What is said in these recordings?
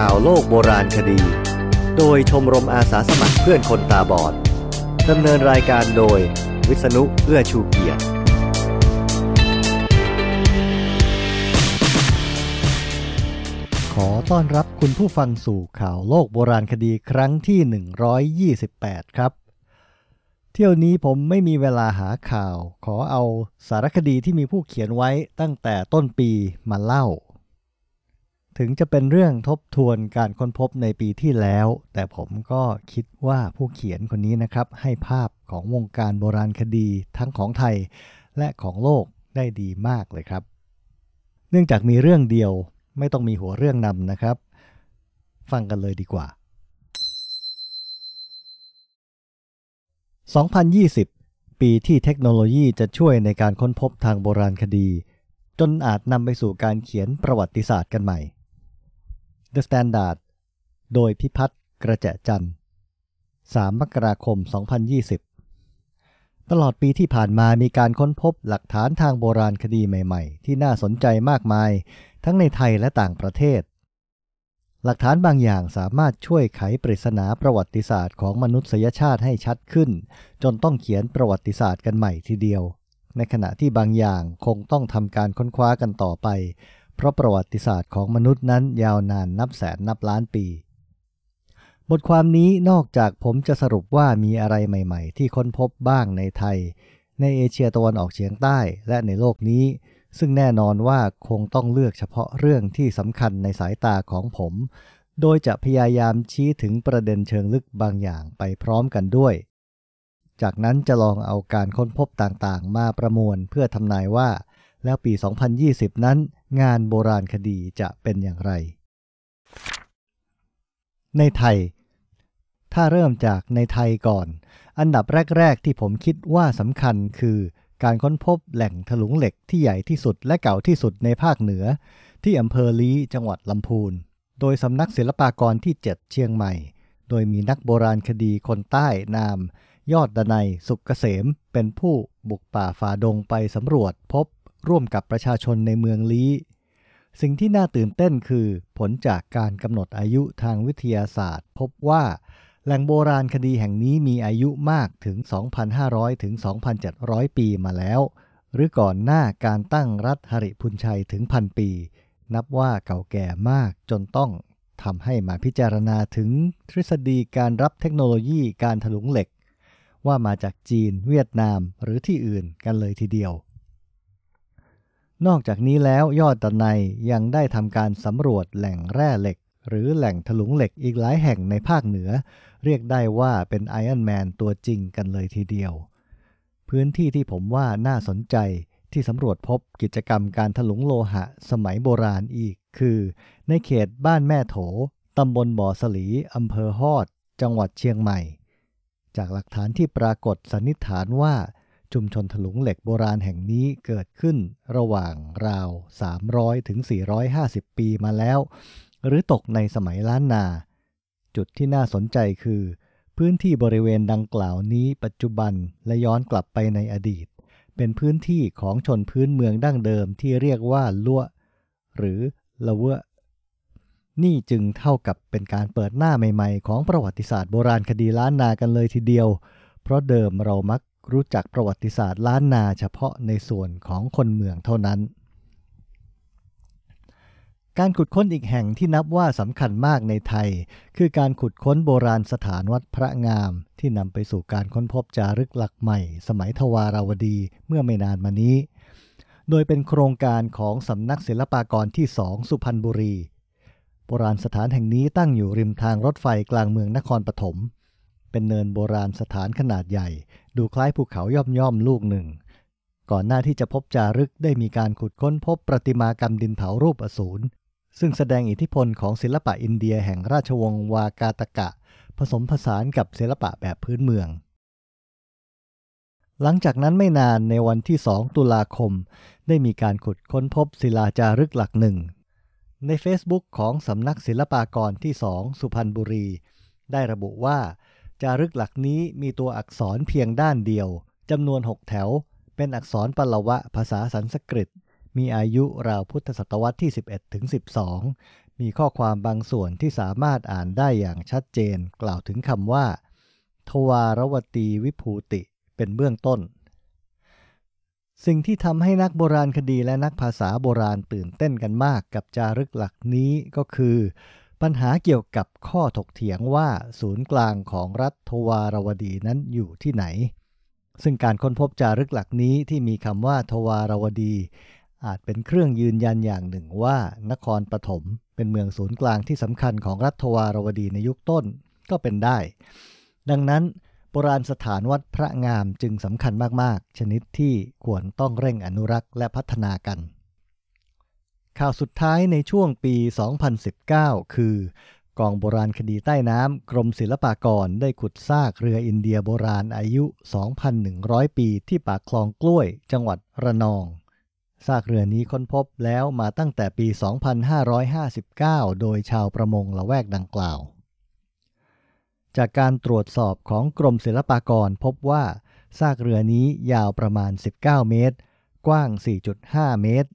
ข่าวโลกโบราณคดี โดยชมรมอาสาสมัครเพื่อนคนตาบอดดำเนินรายการโดย วิษณุเอื้อชูเกียรติ ขอต้อนรับคุณผู้ฟังสู่ข่าวโลกโบราณคดีครั้งที่ 128 ครับ เที่ยวนี้ผมไม่มีเวลาหาข่าว ขอเอาสารคดีที่มีผู้เขียนไว้ตั้งแต่ต้นปีมาเล่า ถึงจะเป็นเรื่องทบทวนการค้นพบในปีที่แล้ว แต่ผมก็คิดว่าผู้เขียนคนนี้นะครับ ให้ภาพของวงการโบราณคดีทั้งของไทยและของโลกได้ดีมากเลยครับ เนื่องจากมีเรื่องเดียวไม่ต้องมีหัวเรื่องนำนะครับ ฟังกันเลยดีกว่า 2020 ปีที่เทคโนโลยีจะช่วยในการค้นพบทางโบราณคดี จนอาจนำไปสู่การเขียนประวัติศาสตร์กันใหม่ The Standard โดยพิพัฒน์กระแจจันทร์ 3 มกราคม 2020 ตลอดปีที่ผ่านมามีการค้นพบหลักฐานทางโบราณคดีใหม่ๆ ที่น่าสนใจมากมาย ทั้งในไทยและต่างประเทศ หลักฐานบางอย่างสามารถช่วยไขปริศนาประวัติศาสตร์ของมนุษยชาติให้ชัดขึ้น จนต้องเขียนประวัติศาสตร์กันใหม่ทีเดียว ในขณะที่บางอย่างคงต้องทำการค้นคว้ากันต่อไป เพราะประวัติศาสตร์ของมนุษย์นั้นยาวนานนับแสนนับล้านปี บทความนี้นอกจากผมจะสรุปว่ามีอะไรใหม่ ๆ ที่ค้นพบบ้างในไทย ในเอเชียตะวันออกเฉียงใต้และในโลกนี้ ซึ่งแน่นอนว่าคงต้องเลือกเฉพาะเรื่องที่สำคัญในสายตาของผม โดยจะพยายามชี้ถึงประเด็นเชิงลึกบางอย่างไปพร้อมกันด้วย จากนั้นจะลองเอาการค้นพบต่างๆ มาประมวลเพื่อทำนายว่าแล้วปี 2020 นั้น งานโบราณคดีจะเป็นอย่างไร ในไทย ถ้าเริ่มจากในไทยก่อน อันดับแรก ๆ ที่ผมคิดว่าสำคัญคือการค้นพบแหล่งถลุงเหล็กที่ใหญ่ที่สุดและเก่าที่สุดในภาคเหนือ ที่อำเภอลี้จังหวัดลำพูน โดยสำนักศิลปากรที่ 7 เชียงใหม่ โดยมีนักโบราณคดีคนใต้นาม ยอดดนัยสุกเกษมเป็นผู้บุกป่าฝ่าดงไปสำรวจพบ ร่วมกับประชาชนในเมืองลี้ สิ่งที่น่าตื่นเต้นคือผลจากการกำหนดอายุทางวิทยาศาสตร์ พบว่าแหล่งโบราณคดีแห่งนี้มีอายุมากถึง 2,500 ถึง 2,700 ปีมาแล้ว หรือก่อนหน้าการตั้งรัฐหริพุนชัยถึงพันปี นับว่าเก่าแก่มากจนต้องทำให้มาพิจารณาถึงทฤษฎีการรับเทคโนโลยีการถลุงเหล็ก ว่ามาจากจีนเวียดนามหรือที่อื่นกันเลยทีเดียว นอกจากนี้แล้วยอดตะไนยังได้ทำการสำรวจแหล่งแร่เหล็ก หรือแหล่งถลุงเหล็กอีกหลายแห่งในภาคเหนือ เรียกได้ว่าเป็นไอออนแมนตัวจริงกันเลยทีเดียว พื้นที่ที่ผมว่าน่าสนใจที่สำรวจพบกิจกรรมการถลุงโลหะสมัยโบราณอีก คือ ในเขตบ้านแม่โถตำบลบ่อสลีอำเภอฮอด จังหวัดเชียงใหม่ จากหลักฐานที่ปรากฏสันนิษฐานว่า ชุมชนถลุงเหล็กโบราณแห่งนี้เกิดขึ้นระหว่างราว 300 ถึง 450 ปีมาแล้ว หรือตกในสมัยล้านนา จุดที่น่าสนใจคือ พื้นที่บริเวณดังกล่าวนี้ปัจจุบันและย้อนกลับไปในอดีต เป็นพื้นที่ของชนพื้นเมืองดั้งเดิมที่เรียกว่าลั่วหรือละเวะนี่จึงเท่ากับเป็นการเปิดหน้าใหม่ ๆ ของประวัติศาสตร์โบราณคดีล้านนากันเลยทีเดียว เพราะเดิมเรามัก รู้จักประวัติศาสตร์ล้านนาเฉพาะในส่วนของคนเมืองเท่านั้น การขุดค้นอีกแห่งที่นับว่าสำคัญมากในไทย คือการขุดค้นโบราณสถานวัดพระงาม ที่นำไปสู่การค้นพบจารึกหลักใหม่ สมัยทวาราวดีเมื่อไม่นานมานี้ โดยเป็นโครงการของสำนักศิลปากรที่สองสุพรรณบุรี โบราณสถานแห่งนี้ตั้งอยู่ริมทางรถไฟกลางเมืองนครปฐม เป็นเนินโบราณสถานขนาดใหญ่ ดูคล้ายภูเขาย่อมย่อมลูกหนึ่ง ก่อนหน้าที่จะพบจารึกได้มีการขุดค้นพบประติมากรรมดินเผารูปอสูรซึ่งแสดงอิทธิพลของศิลปะอินเดียแห่งราชวงศ์วากาตกะ ผสมผสานกับศิลปะแบบพื้นเมือง หลังจากนั้นไม่นานในวันที่ 2 ตุลาคม ได้มีการขุดค้นพบศิลาจารึกหลักหนึ่ง ใน Facebook ของสำนักศิลปากรที่สองสุพรรณบุรี ได้ระบุว่า จารึกหลักนี้มีตัวอักษรเพียงด้านเดียวจำนวน 6 แถว เป็นอักษรปลวะภาษาสันสกฤต มีอายุราวพุทธศตวรรษที่ 11ถึง12 มีข้อความบางส่วนที่สามารถอ่านได้อย่างชัดเจน กล่าวถึงคำว่า ทวารวตีวิภูติ เป็นเบื้องต้น สิ่งที่ทำให้นักโบราณคดีและนักภาษาโบราณตื่นเต้นกันมากกับจารึกหลักนี้ก็คือ ปัญหาเกี่ยวกับข้อถกเถียงว่าศูนย์กลางของรัฐทวารวดีนั้นอยู่ที่ไหน ซึ่งการค้นพบจารึกหลักนี้ที่มีคำว่าทวารวดี อาจเป็นเครื่องยืนยันอย่างหนึ่งว่า นครปฐมเป็นเมืองศูนย์กลางที่สำคัญของรัฐทวารวดีในยุคต้นก็เป็นได้ ดังนั้นโบราณสถานวัดพระงามจึงสำคัญมาก ๆ ชนิดที่ควรต้องเร่งอนุรักษ์และพัฒนากัน ข่าวสุดท้ายในช่วงปี 2019 คือกองโบราณคดีใต้น้ำกรมศิลปากรได้ขุดซากเรืออินเดียโบราณอายุ 2,100 ปีที่ปากคลองกล้วย จังหวัดระนอง ซากเรือนี้ค้นพบแล้วมาตั้งแต่ปี 2559 โดยชาวประมงละแวกดังกล่าว จากการตรวจสอบของกรมศิลปากรพบว่า ซากเรือนี้ยาวประมาณ 19 เมตร กว้าง 4.5 เมตร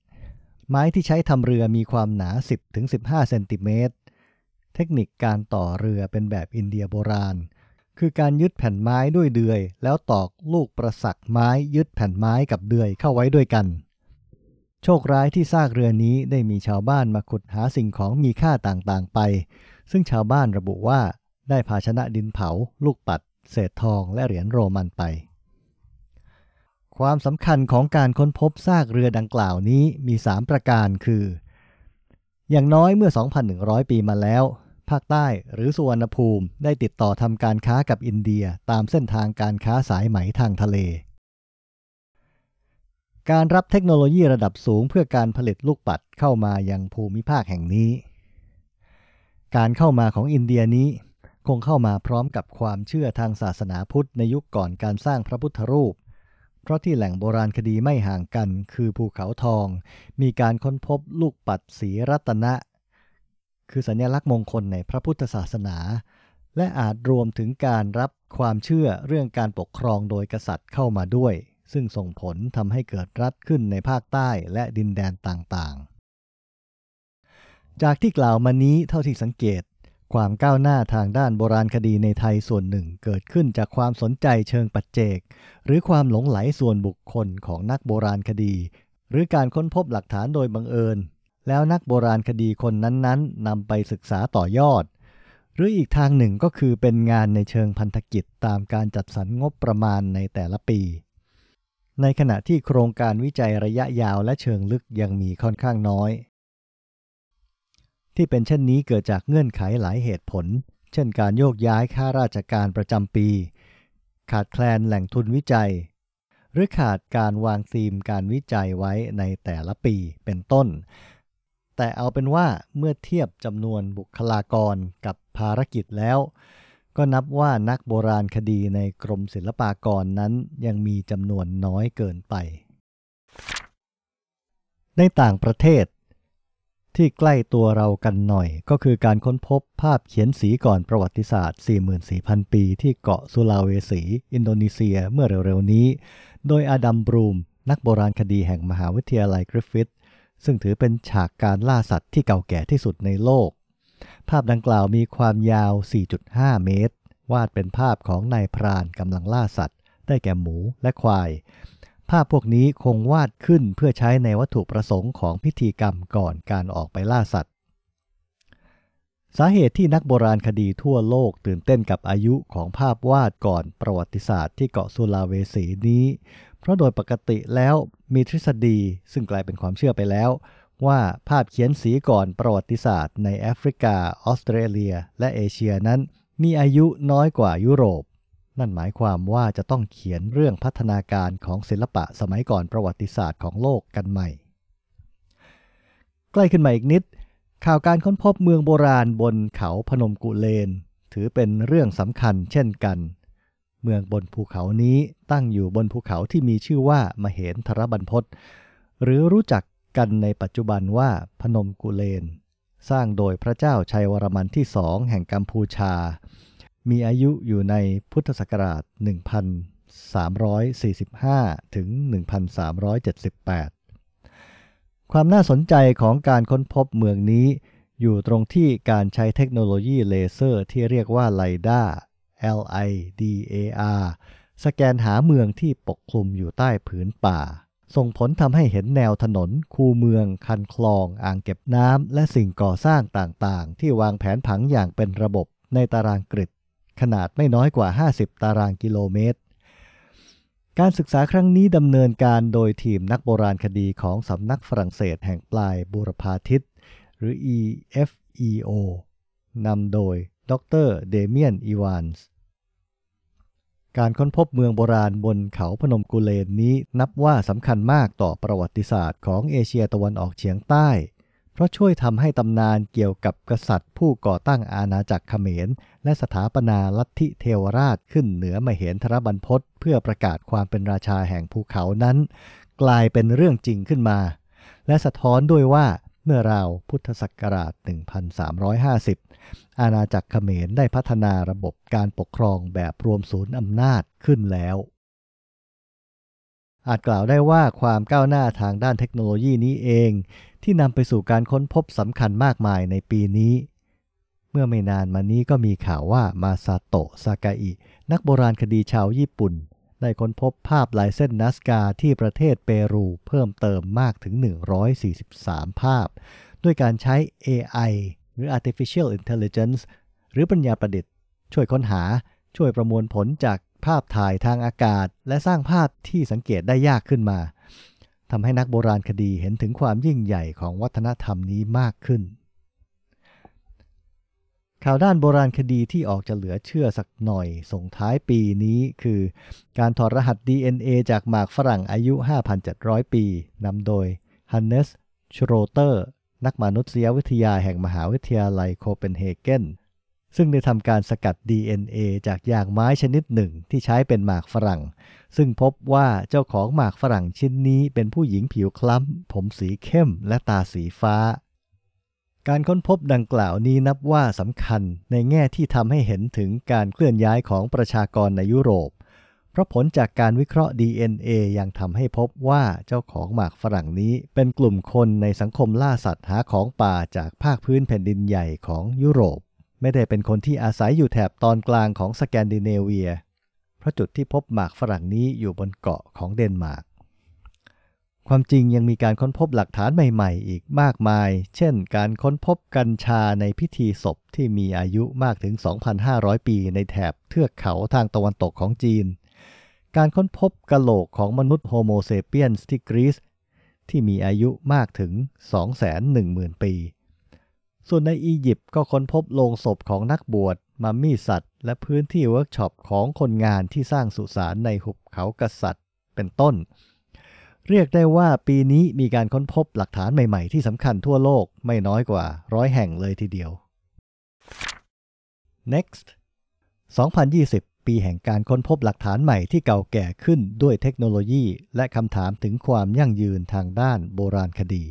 ไม้ที่ใช้ทำเรือมีความหนา 10-15 เซนติเมตร เทคนิคการต่อเรือเป็นแบบอินเดียโบราณ คือการยึดแผ่นไม้ด้วยเดือย แล้วตอกลูกประสักไม้ยึดแผ่นไม้กับเดือยเข้าไว้ด้วยกัน โชคร้ายที่ซากเรือนี้ได้มีชาวบ้านมาขุดหาสิ่งของมีค่าต่างๆไป ซึ่งชาวบ้านระบุว่าได้ภาชนะดินเผา ลูกปัด เศษทองและเหรียญโรมันไป ความสำคัญของการค้นพบซากเรือดังกล่าวนี้มี 3 ประการคือ อย่างน้อยเมื่อ 2,100 ปีมาแล้ว ภาคใต้หรือสุวรรณภูมิได้ติดต่อทำการค้ากับอินเดียตามเส้นทางการค้าสายไหมทางทะเล การรับเทคโนโลยีระดับสูงเพื่อการผลิตลูกปัดเข้ามายังภูมิภาคแห่งนี้ การเข้ามาของอินเดียนี้คงเข้ามาพร้อมกับความเชื่อทางศาสนาพุทธในยุคก่อนการสร้างพระพุทธรูป ราะที่แหล่งโบราณคดีไม่ห่างกัน คือภูเขาทอง มีการค้นพบลูกปัดสีรัตนะ คือสัญลักษณ์มงคลในพระพุทธศาสนา และอาจรวมถึงการรับความเชื่อเรื่องการปกครองโดยกษัตริย์เข้ามาด้วย ซึ่งส่งผลทำให้เกิดรัฐขึ้นในภาคใต้และดินแดนต่างๆ จากที่กล่าวมานี้เท่าที่สังเกต ความก้าวหน้าทางด้านโบราณคดีในไทยส่วนหนึ่งเกิดขึ้นจากความสนใจเชิงปัจเจก หรือความหลงไหลส่วนบุคคลของนักโบราณคดี หรือการค้นพบหลักฐานโดยบังเอิญ แล้วนักโบราณคดีคนนั้นๆนำไปศึกษาต่อยอด หรืออีกทางหนึ่งก็คือเป็นงานในเชิงพันธกิจตามการจัดสรรงบประมาณในแต่ละปี ในขณะที่โครงการวิจัยระยะยาวและเชิงลึกยังมีค่อนข้างน้อย ที่เป็นเช่นนี้เกิดจากเงื่อนไขหลายเหตุผล เช่นการโยกย้ายข้าราชการประจำปี ขาดแคลนแหล่งทุนวิจัย หรือขาดการวางธีมการวิจัยไว้ในแต่ละปีเป็นต้น แต่เอาเป็นว่าเมื่อเทียบจำนวนบุคลากรกับภารกิจแล้ว ก็นับว่านักโบราณคดีในกรมศิลปากรนั้นยังมีจำนวนน้อยเกินไป ในต่างประเทศ ที่ใกล้ตัวเรากันหน่อย ก็คือการค้นพบภาพเขียนสีก่อนประวัติศาสตร์ 44,000 ปีที่เกาะสุลาเวสี อินโดนีเซียเมื่อเร็วๆนี้ โดยอาดัมบรูม นักโบราณคดีแห่งมหาวิทยาลัยกริฟฟิธซึ่งถือเป็นฉากการล่าสัตว์ที่เก่าแก่ที่สุดในโลก ภาพดังกล่าวมีความยาว 4.5 เมตร วาดเป็นภาพของนายพรานกำลังล่าสัตว์ ได้แก่หมูและควาย ภาพพวกนี้คงวาดขึ้นเพื่อใช้ในวัตถุประสงค์ของพิธีกรรมก่อนการออกไปล่าสัตว์ สาเหตุที่นักโบราณคดีทั่วโลกตื่นเต้นกับอายุของภาพวาดก่อนประวัติศาสตร์ที่เกาะสุลาเวสีนี้ เพราะโดยปกติแล้วมีทฤษฎีซึ่งกลายเป็นความเชื่อไปแล้ว ว่าภาพเขียนสีก่อนประวัติศาสตร์ในแอฟริกา ออสเตรเลีย และเอเชียนั้น มีอายุน้อยกว่ายุโรป นั่นหมายความว่าจะต้องเขียนเรื่องพัฒนาการของศิลปะสมัยก่อนประวัติศาสตร์ของโลกกันใหม่ ใกล้ขึ้นมาอีกนิด ข่าวการค้นพบเมืองโบราณบนเขาพนมกุเลน ถือเป็นเรื่องสำคัญเช่นกัน เมืองบนภูเขานี้ตั้งอยู่บนภูเขาที่มีชื่อว่ามเหนทรบันพศหรือรู้จักกันในปัจจุบันว่าพนมกุเลน สร้างโดยพระเจ้าชัยวรมันที่สองแห่งกัมพูชา มีอายุอยู่ในพุทธศักราช 1345 ถึง 1378 ความน่าสนใจของการค้นพบเมืองนี้ อยู่ตรงที่การใช้เทคโนโลยีเลเซอร์ที่เรียกว่าไลด้า L I D A R สแกนหาเมืองที่ปกคลุมอยู่ใต้ผืนป่า ส่งผลทำให้เห็นแนวถนน คูเมือง คันคลอง อ่างเก็บน้ำ และสิ่งก่อสร้างต่างๆ ที่วางแผนผังอย่างเป็นระบบในตารางกริด ขนาดไม่น้อยกว่า 50 ตารางกิโลเมตร การศึกษาครั้งนี้ดำเนินการโดยทีมนักโบราณคดีของสำนักฝรั่งเศสแห่งปลายบูรพาทิต หรือ EFEO นำโดยดรเดเมียนอีวานส์การค้นพบเมืองโบราณบนเขาพนมกุเลนนี้นับว่าสำคัญมากต่อประวัติศาสตร์ของเอเชียตะวันออกเฉียงใต้ ราะช่วยทำให้ตำนานเกี่ยวกับกษัตริย์ผู้ก่อตั้งอาณาจักรเขมร และสถาปนาลัทธิเทวราชขึ้นเหนือมเหนทรบันพศเพื่อประกาศความเป็นราชาแห่งภูเขานั้น กลายเป็นเรื่องจริงขึ้นมา และสะท้อนด้วยว่าเมื่อราวพุทธศักราช 1350 อาณาจักรเขมรได้พัฒนาระบบการปกครองแบบรวมศูนย์อำนาจขึ้นแล้ว อาจกล่าวได้ว่าความก้าวหน้าทางด้านเทคโนโลยีนี้เอง ที่นำไปสู่การค้นพบสำคัญมากมายในปีนี้ เมื่อไม่นานมานี้ก็มีข่าวว่ามาซาโตะซากาอิ นักโบราณคดีชาวญี่ปุ่น ได้ค้นพบภาพลายเส้นนัสกาที่ประเทศเปรูเพิ่มเติมมากถึง 143 ภาพ ด้วยการใช้ AI หรือ Artificial Intelligence หรือปัญญาประดิษฐ์ ช่วยค้นหาช่วยประมวลผลจาก ภาพถ่ายทางอากาศ และสร้างภาพที่สังเกตได้ยากขึ้นมาทำให้นักโบราณคดีเห็นถึงความยิ่งใหญ่ของวัฒนธรรมนี้มากขึ้น ข่าวด้านโบราณคดีที่ออกจะเหลือเชื่อสักหน่อยส่งท้ายปีนี้คือ การถอดรหัส DNA จากหมากฝรั่งอายุ 5,700 ปีนำโดยฮันเนสชโรเตอร์นักมนุษยวิทยาแห่งมหาวิทยาลัยโคเปนเฮเกน ซึ่งได้ทำการสกัด DNA จากยางไม้ชนิดหนึ่งที่ใช้เป็นหมากฝรั่ง ซึ่งพบว่าเจ้าของหมากฝรั่งชิ้นนี้เป็นผู้หญิงผิวคล้ำ ผมสีเข้มและตาสีฟ้า การค้นพบดังกล่าวนี้นับว่าสำคัญในแง่ที่ทำให้เห็นถึงการเคลื่อนย้ายของประชากรในยุโรป เพราะผลจากการวิเคราะห์ DNA ยังทำให้พบว่าเจ้าของหมากฝรั่งนี้เป็นกลุ่มคนในสังคมล่าสัตว์หาของป่าจากภาคพื้นแผ่นดินใหญ่ของยุโรป ไม่ได้เป็นคนที่อาศัยอยู่แถบตอนกลางของสแกนดิเนเวีย เพราะจุดที่พบหมากฝรั่งนี้อยู่บนเกาะของเดนมาร์ก ความจริงยังมีการค้นพบหลักฐานใหม่ๆ อีกมากมาย เช่น การค้นพบกัญชาในพิธีศพที่มีอายุมากถึง 2,500 ปีในแถบเทือกเขาทางตะวันตกของจีน การค้นพบกะโหลกของมนุษย์โฮโมเซเปียนส์ที่กรีซที่มีอายุมากถึง 210,000 ปี ส่วนในอียิปต์ก็ค้นพบโลงศพของนักบวชมัมมี่สัตว์ และพื้นที่เวิร์กช็อปของคนงานที่สร้างสุสานในหุบเขากษัตริย์เป็นต้น เรียกได้ว่าปีนี้มีการค้นพบหลักฐานใหม่ๆ ที่สำคัญทั่วโลกไม่น้อยกว่าร้อยแห่งเลยทีเดียว next 2020 ปีแห่งการค้นพบหลักฐานใหม่ที่เก่าแก่ขึ้นด้วยเทคโนโลยี และคำถามถึงความยั่งยืนทางด้านโบราณคดี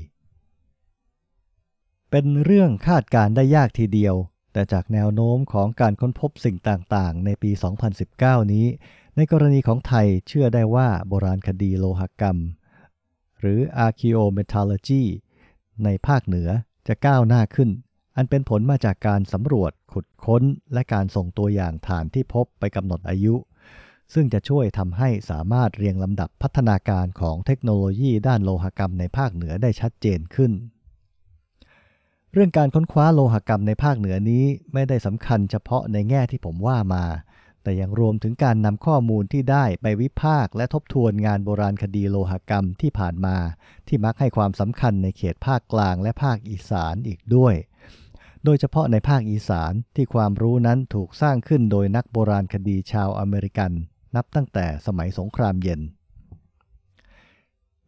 เป็นเรื่องคาดการได้ยากทีเดียว แต่จากแนวโน้มของการค้นพบสิ่งต่างๆ ในปี 2019 นี้ ในกรณีของไทยเชื่อได้ว่าโบราณคดีโลหกรรม หรือ archaeometallurgy ในภาคเหนือจะก้าวหน้าขึ้น อันเป็นผลมาจากการสำรวจ ขุดค้น และการส่งตัวอย่างฐานที่พบไปกำหนดอายุ ซึ่งจะช่วยทำให้สามารถเรียงลำดับพัฒนาการของเทคโนโลยีด้านโลหกรรมในภาคเหนือได้ชัดเจนขึ้น รื่องการค้นคว้าโลหกรรมในภาคเหนือนี้ไม่ได้สำคัญเฉพาะในแง่ที่ผมว่ามา แต่ยังรวมถึงการนำข้อมูลที่ได้ไปวิพากษ์และทบทวนงานโบราณคดีโลหกรรมที่ผ่านมา ที่มักให้ความสำคัญในเขตภาคกลางและภาคอีสานอีกด้วย โดยเฉพาะในภาคอีสานที่ความรู้นั้นถูกสร้างขึ้นโดยนักโบราณคดีชาวอเมริกัน นับตั้งแต่สมัยสงครามเย็น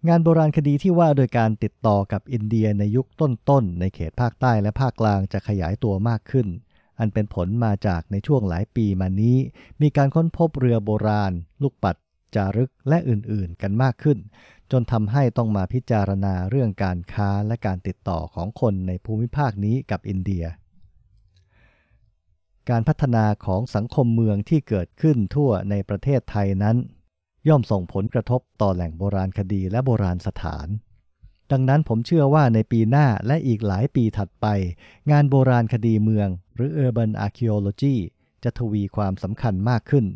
งานโบราณคดีที่ว่าโดยการติดต่อกับอินเดียในยุคต้นๆ ในเขตภาคใต้และภาคกลางจะขยายตัวมากขึ้น อันเป็นผลมาจากในช่วงหลายปีมานี้ มีการค้นพบเรือโบราณ ลูกปัด จารึกและอื่นๆ กันมากขึ้น จนทำให้ต้องมาพิจารณาเรื่องการค้าและการติดต่อของคนในภูมิภาคนี้กับอินเดีย การพัฒนาของสังคมเมืองที่เกิดขึ้นทั่วในประเทศไทยนั้น ย่อมส่งผลกระทบต่อแหล่งโบราณคดีและโบราณสถาน ดังนั้นผมเชื่อว่าในปีหน้าและอีกหลายปีถัดไป งานโบราณคดีเมือง หรือ Urban Archaeology จะทวีความสำคัญมากขึ้น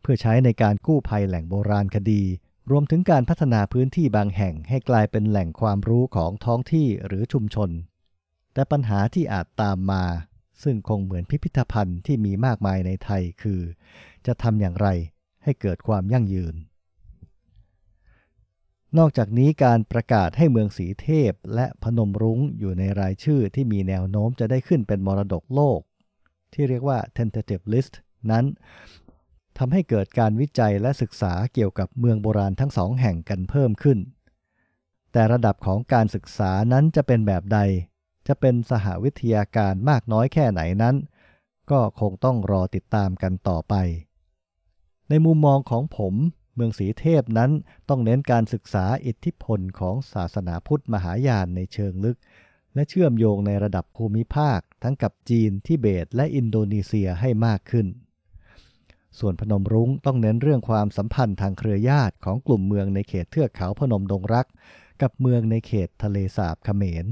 เพื่อใช้ในการกู้ภัยแหล่งโบราณคดี รวมถึงการพัฒนาพื้นที่บางแห่งให้กลายเป็นแหล่งความรู้ของท้องที่หรือชุมชน แต่ปัญหาที่อาจตามมา ซึ่งคงเหมือนพิพิธภัณฑ์ที่มีมากมายในไทยคือ จะทำอย่างไร ให้เกิดความยั่งยืน นอกจากนี้การประกาศให้เมืองสีเทพและพนมรุ้งอยู่ในรายชื่อที่มีแนวโน้มจะได้ขึ้นเป็นมรดกโลก ที่เรียกว่า tentative list นั้นทำให้เกิดการวิจัยและศึกษาเกี่ยวกับเมืองโบราณทั้งสองแห่งกันเพิ่มขึ้น แต่ระดับของการศึกษานั้นจะเป็นแบบใด จะเป็นสหวิทยาการมากน้อยแค่ไหนนั้น ก็คงต้องรอติดตามกันต่อไป ในมุมมองของผม เมืองสีเทพนั้นต้องเน้นการศึกษาอิทธิพลของศาสนาพุทธมหายานในเชิงลึก และเชื่อมโยงในระดับภูมิภาค ทั้งกับจีนทิเบตและอินโดนีเซียให้มากขึ้น ส่วนพนมรุ้งต้องเน้นเรื่องความสัมพันธ์ทางเครือญาติของกลุ่มเมืองในเขตเทือกเขาพนมดงรัก กับเมืองในเขตทะเลสาบเขมร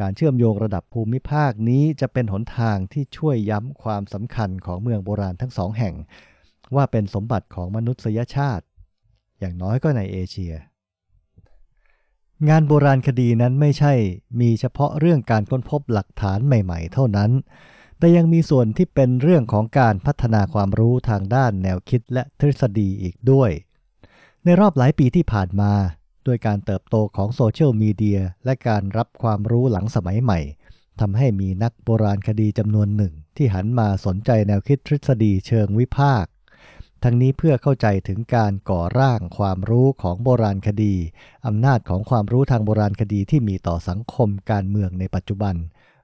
การเชื่อมโยงระดับภูมิภาคนี้จะเป็นหนทางที่ช่วยย้ำความสำคัญของเมืองโบราณทั้งสองแห่ง ว่าเป็นสมบัติของมนุษยชาติ อย่างน้อยก็ในเอเชีย งานโบราณคดีนั้นไม่ใช่มีเฉพาะเรื่องการค้นพบหลักฐานใหม่ ๆ เท่านั้น แต่ยังมีส่วนที่เป็นเรื่องของการพัฒนาความรู้ทางด้านแนวคิดและทฤษฎีอีกด้วย ในรอบหลายปีที่ผ่านมาด้วยการเติบโตของโซเชียลมีเดียและการรับความรู้หลังสมัยใหม่ทำให้มีนักโบราณคดีจำนวนหนึ่ง ที่หันมาสนใจแนวคิดทฤษฎีเชิงวิพากษ์ ทั้งนี้เพื่อเข้าใจถึงการก่อร่างความรู้ของโบราณคดี อำนาจของความรู้ทางโบราณคดีที่มีต่อสังคมการเมืองในปัจจุบัน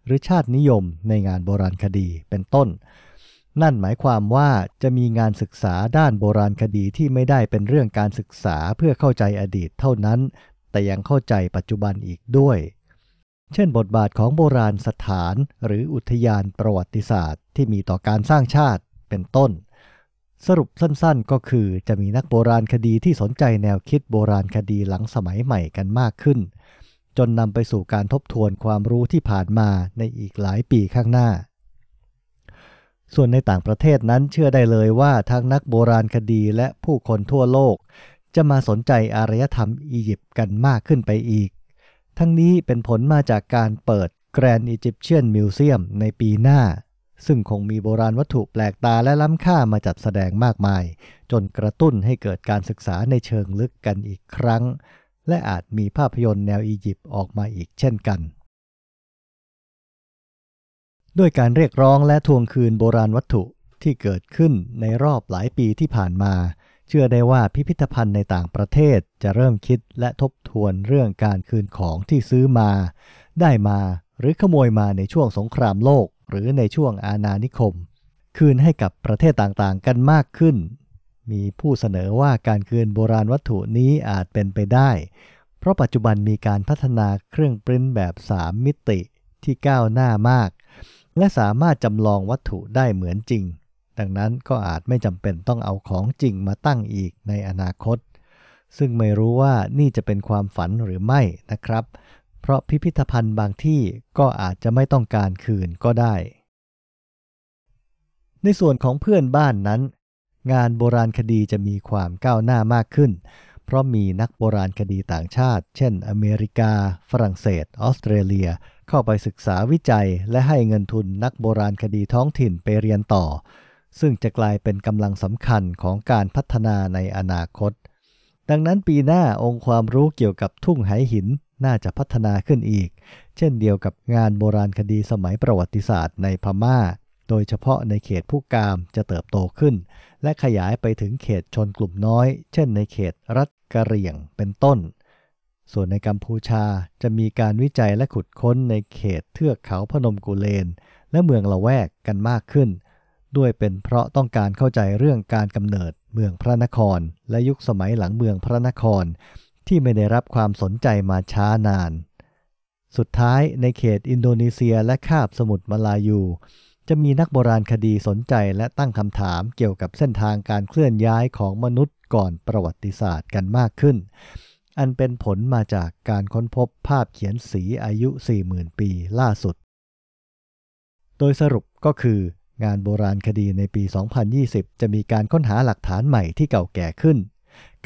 หรือชาตินิยมในงานโบราณคดีเป็นต้น นั่นหมายความว่าจะมีงานศึกษาด้านโบราณคดีที่ไม่ได้เป็นเรื่องการศึกษาเพื่อเข้าใจอดีตเท่านั้น แต่ยังเข้าใจปัจจุบันอีกด้วยเช่น บทบาทของโบราณสถานหรืออุทยานประวัติศาสตร์ ที่มีต่อการสร้างชาติเป็นต้น สรุปสั้นๆก็คือจะมีนักโบราณคดีที่สนใจแนวคิดโบราณคดีหลังสมัยใหม่กันมากขึ้น จนนำไปสู่การทบทวนความรู้ที่ผ่านมาในอีกหลายปีข้างหน้า ส่วนในต่างประเทศนั้นเชื่อได้เลยว่าทั้งนักโบราณคดีและผู้คนทั่วโลก จะมาสนใจอารยธรรมอียิปต์กันมากขึ้นไปอีก ทั้งนี้เป็นผลมาจากการเปิด Grand Egyptian Museum ในปีหน้า ซึ่งคงมีโบราณวัตถุแปลกตาและล้ำค่ามาจัดแสดงมากมาย จนกระตุ้นให้เกิดการศึกษาในเชิงลึกกันอีกครั้ง และอาจมีภาพยนตร์แนวอียิปต์ออกมาอีกเช่นกัน ด้วยการเรียกร้องและทวงคืนโบราณวัตถุที่เกิดขึ้นในรอบหลายปีที่ผ่านมา เชื่อได้ว่าพิพิธภัณฑ์ในต่างประเทศจะเริ่มคิดและทบทวนเรื่องการคืนของที่ซื้อมา ได้มาหรือขโมยมาในช่วงสงครามโลก หรือในช่วงอาณานิคม คืนให้กับประเทศต่างๆ กันมากขึ้น มีผู้เสนอว่าการคืนโบราณวัตถุนี้อาจเป็นไปได้ เพราะปัจจุบันมีการพัฒนาเครื่องปริ้นแบบ 3 มิติที่ก้าวหน้ามาก และสามารถจำลองวัตถุได้เหมือนจริง ดังนั้นก็อาจไม่จำเป็นต้องเอาของจริงมาตั้งอีกในอนาคตซึ่งไม่รู้ว่านี่จะเป็นความฝันหรือไม่นะครับ เพราะพิพิธภัณฑ์บางที่ก็อาจจะไม่ต้องการคืนก็ได้ ในส่วนของเพื่อนบ้านนั้น งานโบราณคดีจะมีความก้าวหน้ามากขึ้น เพราะมีนักโบราณคดีต่างชาติ เช่น อเมริกา ฝรั่งเศส ออสเตรเลีย เข้าไปศึกษาวิจัย และให้เงินทุนนักโบราณคดีท้องถิ่นไปเรียนต่อ ซึ่งจะกลายเป็นกำลังสำคัญของการพัฒนาในอนาคตดังนั้นปีหน้าองค์ความรู้เกี่ยวกับทุ่งไหหิน น่าจะพัฒนาขึ้นอีก เช่นเดียวกับงานโบราณคดีสมัยประวัติศาสตร์ในพมา่า โดยเฉพาะในเขตผู้กามจะเติบโตขึ้น และขยายไปถึงเขตชนกลุ่มน้อย เช่นในเขตรัฐกะเหรี่ยงเป็นต้น ส่วนในกัมพูชาจะมีการวิจัยและขุดค้นในเขตเทือกเขาพนมกุเลน และเมืองละแวกกันมากขึ้น ด้วยเป็นเพราะต้องการเข้าใจเรื่องการกำเนิดเมืองพระนคร และยุคสมัยหลังเมืองพระนคร ที่ไม่ได้รับความสนใจมาช้านาน สุดท้ายในเขตอินโดนีเซียและคาบสมุทรมาลายู จะมีนักโบราณคดีสนใจและตั้งคำถามเกี่ยวกับเส้นทางการเคลื่อนย้ายของมนุษย์ก่อนประวัติศาสตร์กันมากขึ้น อันเป็นผลมาจากการค้นพบภาพเขียนสีอายุ 40,000 ปีล่าสุด โดยสรุปก็คืองานโบราณคดีในปี 2020 จะมีการค้นหาหลักฐานใหม่ที่เก่าแก่ขึ้น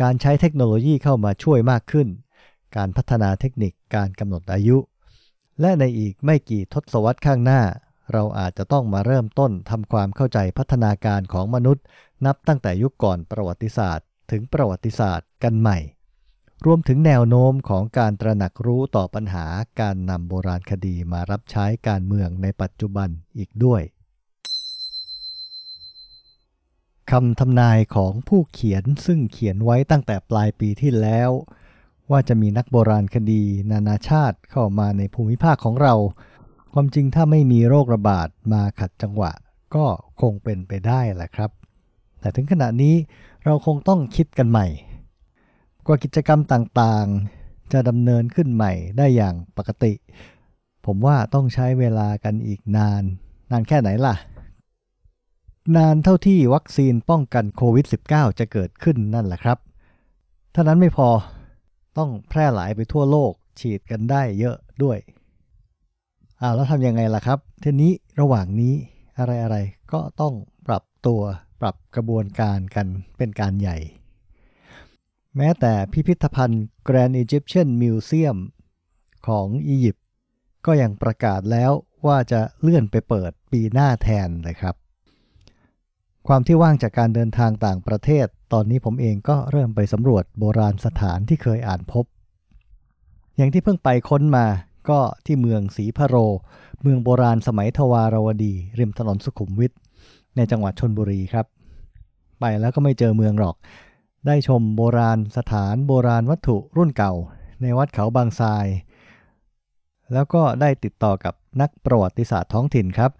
การใช้เทคโนโลยีเข้ามาช่วยมากขึ้น การพัฒนาเทคนิคการกำหนดอายุ และในอีกไม่กี่ทศวรรษข้างหน้า เราอาจจะต้องมาเริ่มต้นทำความเข้าใจพัฒนาการของมนุษย์ นับตั้งแต่ยุคก่อนประวัติศาสตร์ ถึงประวัติศาสตร์กันใหม่ รวมถึงแนวโน้มของการตระหนักรู้ต่อปัญหาการนำโบราณคดีมารับใช้การเมืองในปัจจุบันอีกด้วย คำทำนายของผู้เขียนซึ่งเขียนไว้ตั้งแต่ปลายปีที่แล้ว ว่าจะมีนักโบราณคดีนานาชาติเข้ามาในภูมิภาคของเรา ความจริงถ้าไม่มีโรคระบาดมาขัดจังหวะ ก็คงเป็นไปได้แหละครับ แต่ถึงขณะนี้เราคงต้องคิดกันใหม่ กว่ากิจกรรมต่างๆ จะดำเนินขึ้นใหม่ได้อย่างปกติ ผมว่าต้องใช้เวลากันอีกนาน นานแค่ไหนล่ะ นานเท่าที่วัคซีนป้องกันโควิด -19 จะเกิดขึ้นนั่นแหละครับเท่านั้นไม่พอต้องแพร่หลายไปทั่วโลกฉีดกันได้เยอะด้วยอ้าวแล้วทำยังไงล่ะครับ ทีนี้ระหว่างนี้อะไรๆก็ต้องปรับตัวปรับกระบวนการกันเป็นการใหญ่ แม้แต่พิพิธภัณฑ์ Grand Egyptian Museum ของอียิปต์ก็ยังประกาศแล้วว่าจะเลื่อนไปเปิดปีหน้าแทนเลยครับ ความที่ว่างจากการเดินทางต่างประเทศ ตอนนี้ผมเองก็เริ่มไปสำรวจโบราณสถานที่เคยอ่านพบ อย่างที่เพิ่งไปค้นมาก็ที่เมืองศรีพะโร เมืองโบราณสมัยทวารวดี ริมถนนสุขุมวิทในจังหวัดชนบุรีครับ ไปแล้วก็ไม่เจอเมืองหรอก ได้ชมโบราณสถานโบราณวัตถุรุ่นเก่า ในวัดเขาบางทราย แล้วก็ได้ติดต่อกับนักประวัติศาสตร์ท้องถิ่นครับ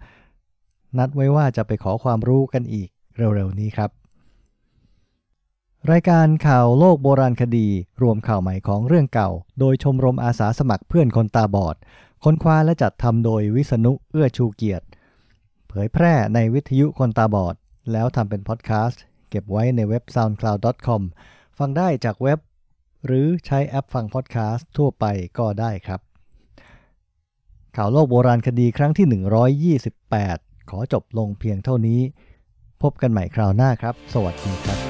นัดไว้ว่าจะไปขอความรู้กันอีก เร็วๆนี้ครับ รายการข่าวโลกโบราณคดี รวมข่าวใหม่ของเรื่องเก่า โดยชมรมอาสาสมัครเพื่อนคนตาบอด ค้นคว้าและจัดทำโดยวิษณุเอื้อชูเกียรติ เผยแพร่ในวิทยุคนตาบอด แล้วทำเป็นพอดแคสต์เก็บไว้ในเว็บ soundcloud.com ฟังได้จากเว็บ หรือใช้แอปฟังพอดแคสต์ทั่วไปก็ได้ครับข่าวโลกโบราณคดีครั้งที่ 128 ขอจบลงเพียงเท่านี้ พบกันใหม่คราวหน้าครับ สวัสดีครับ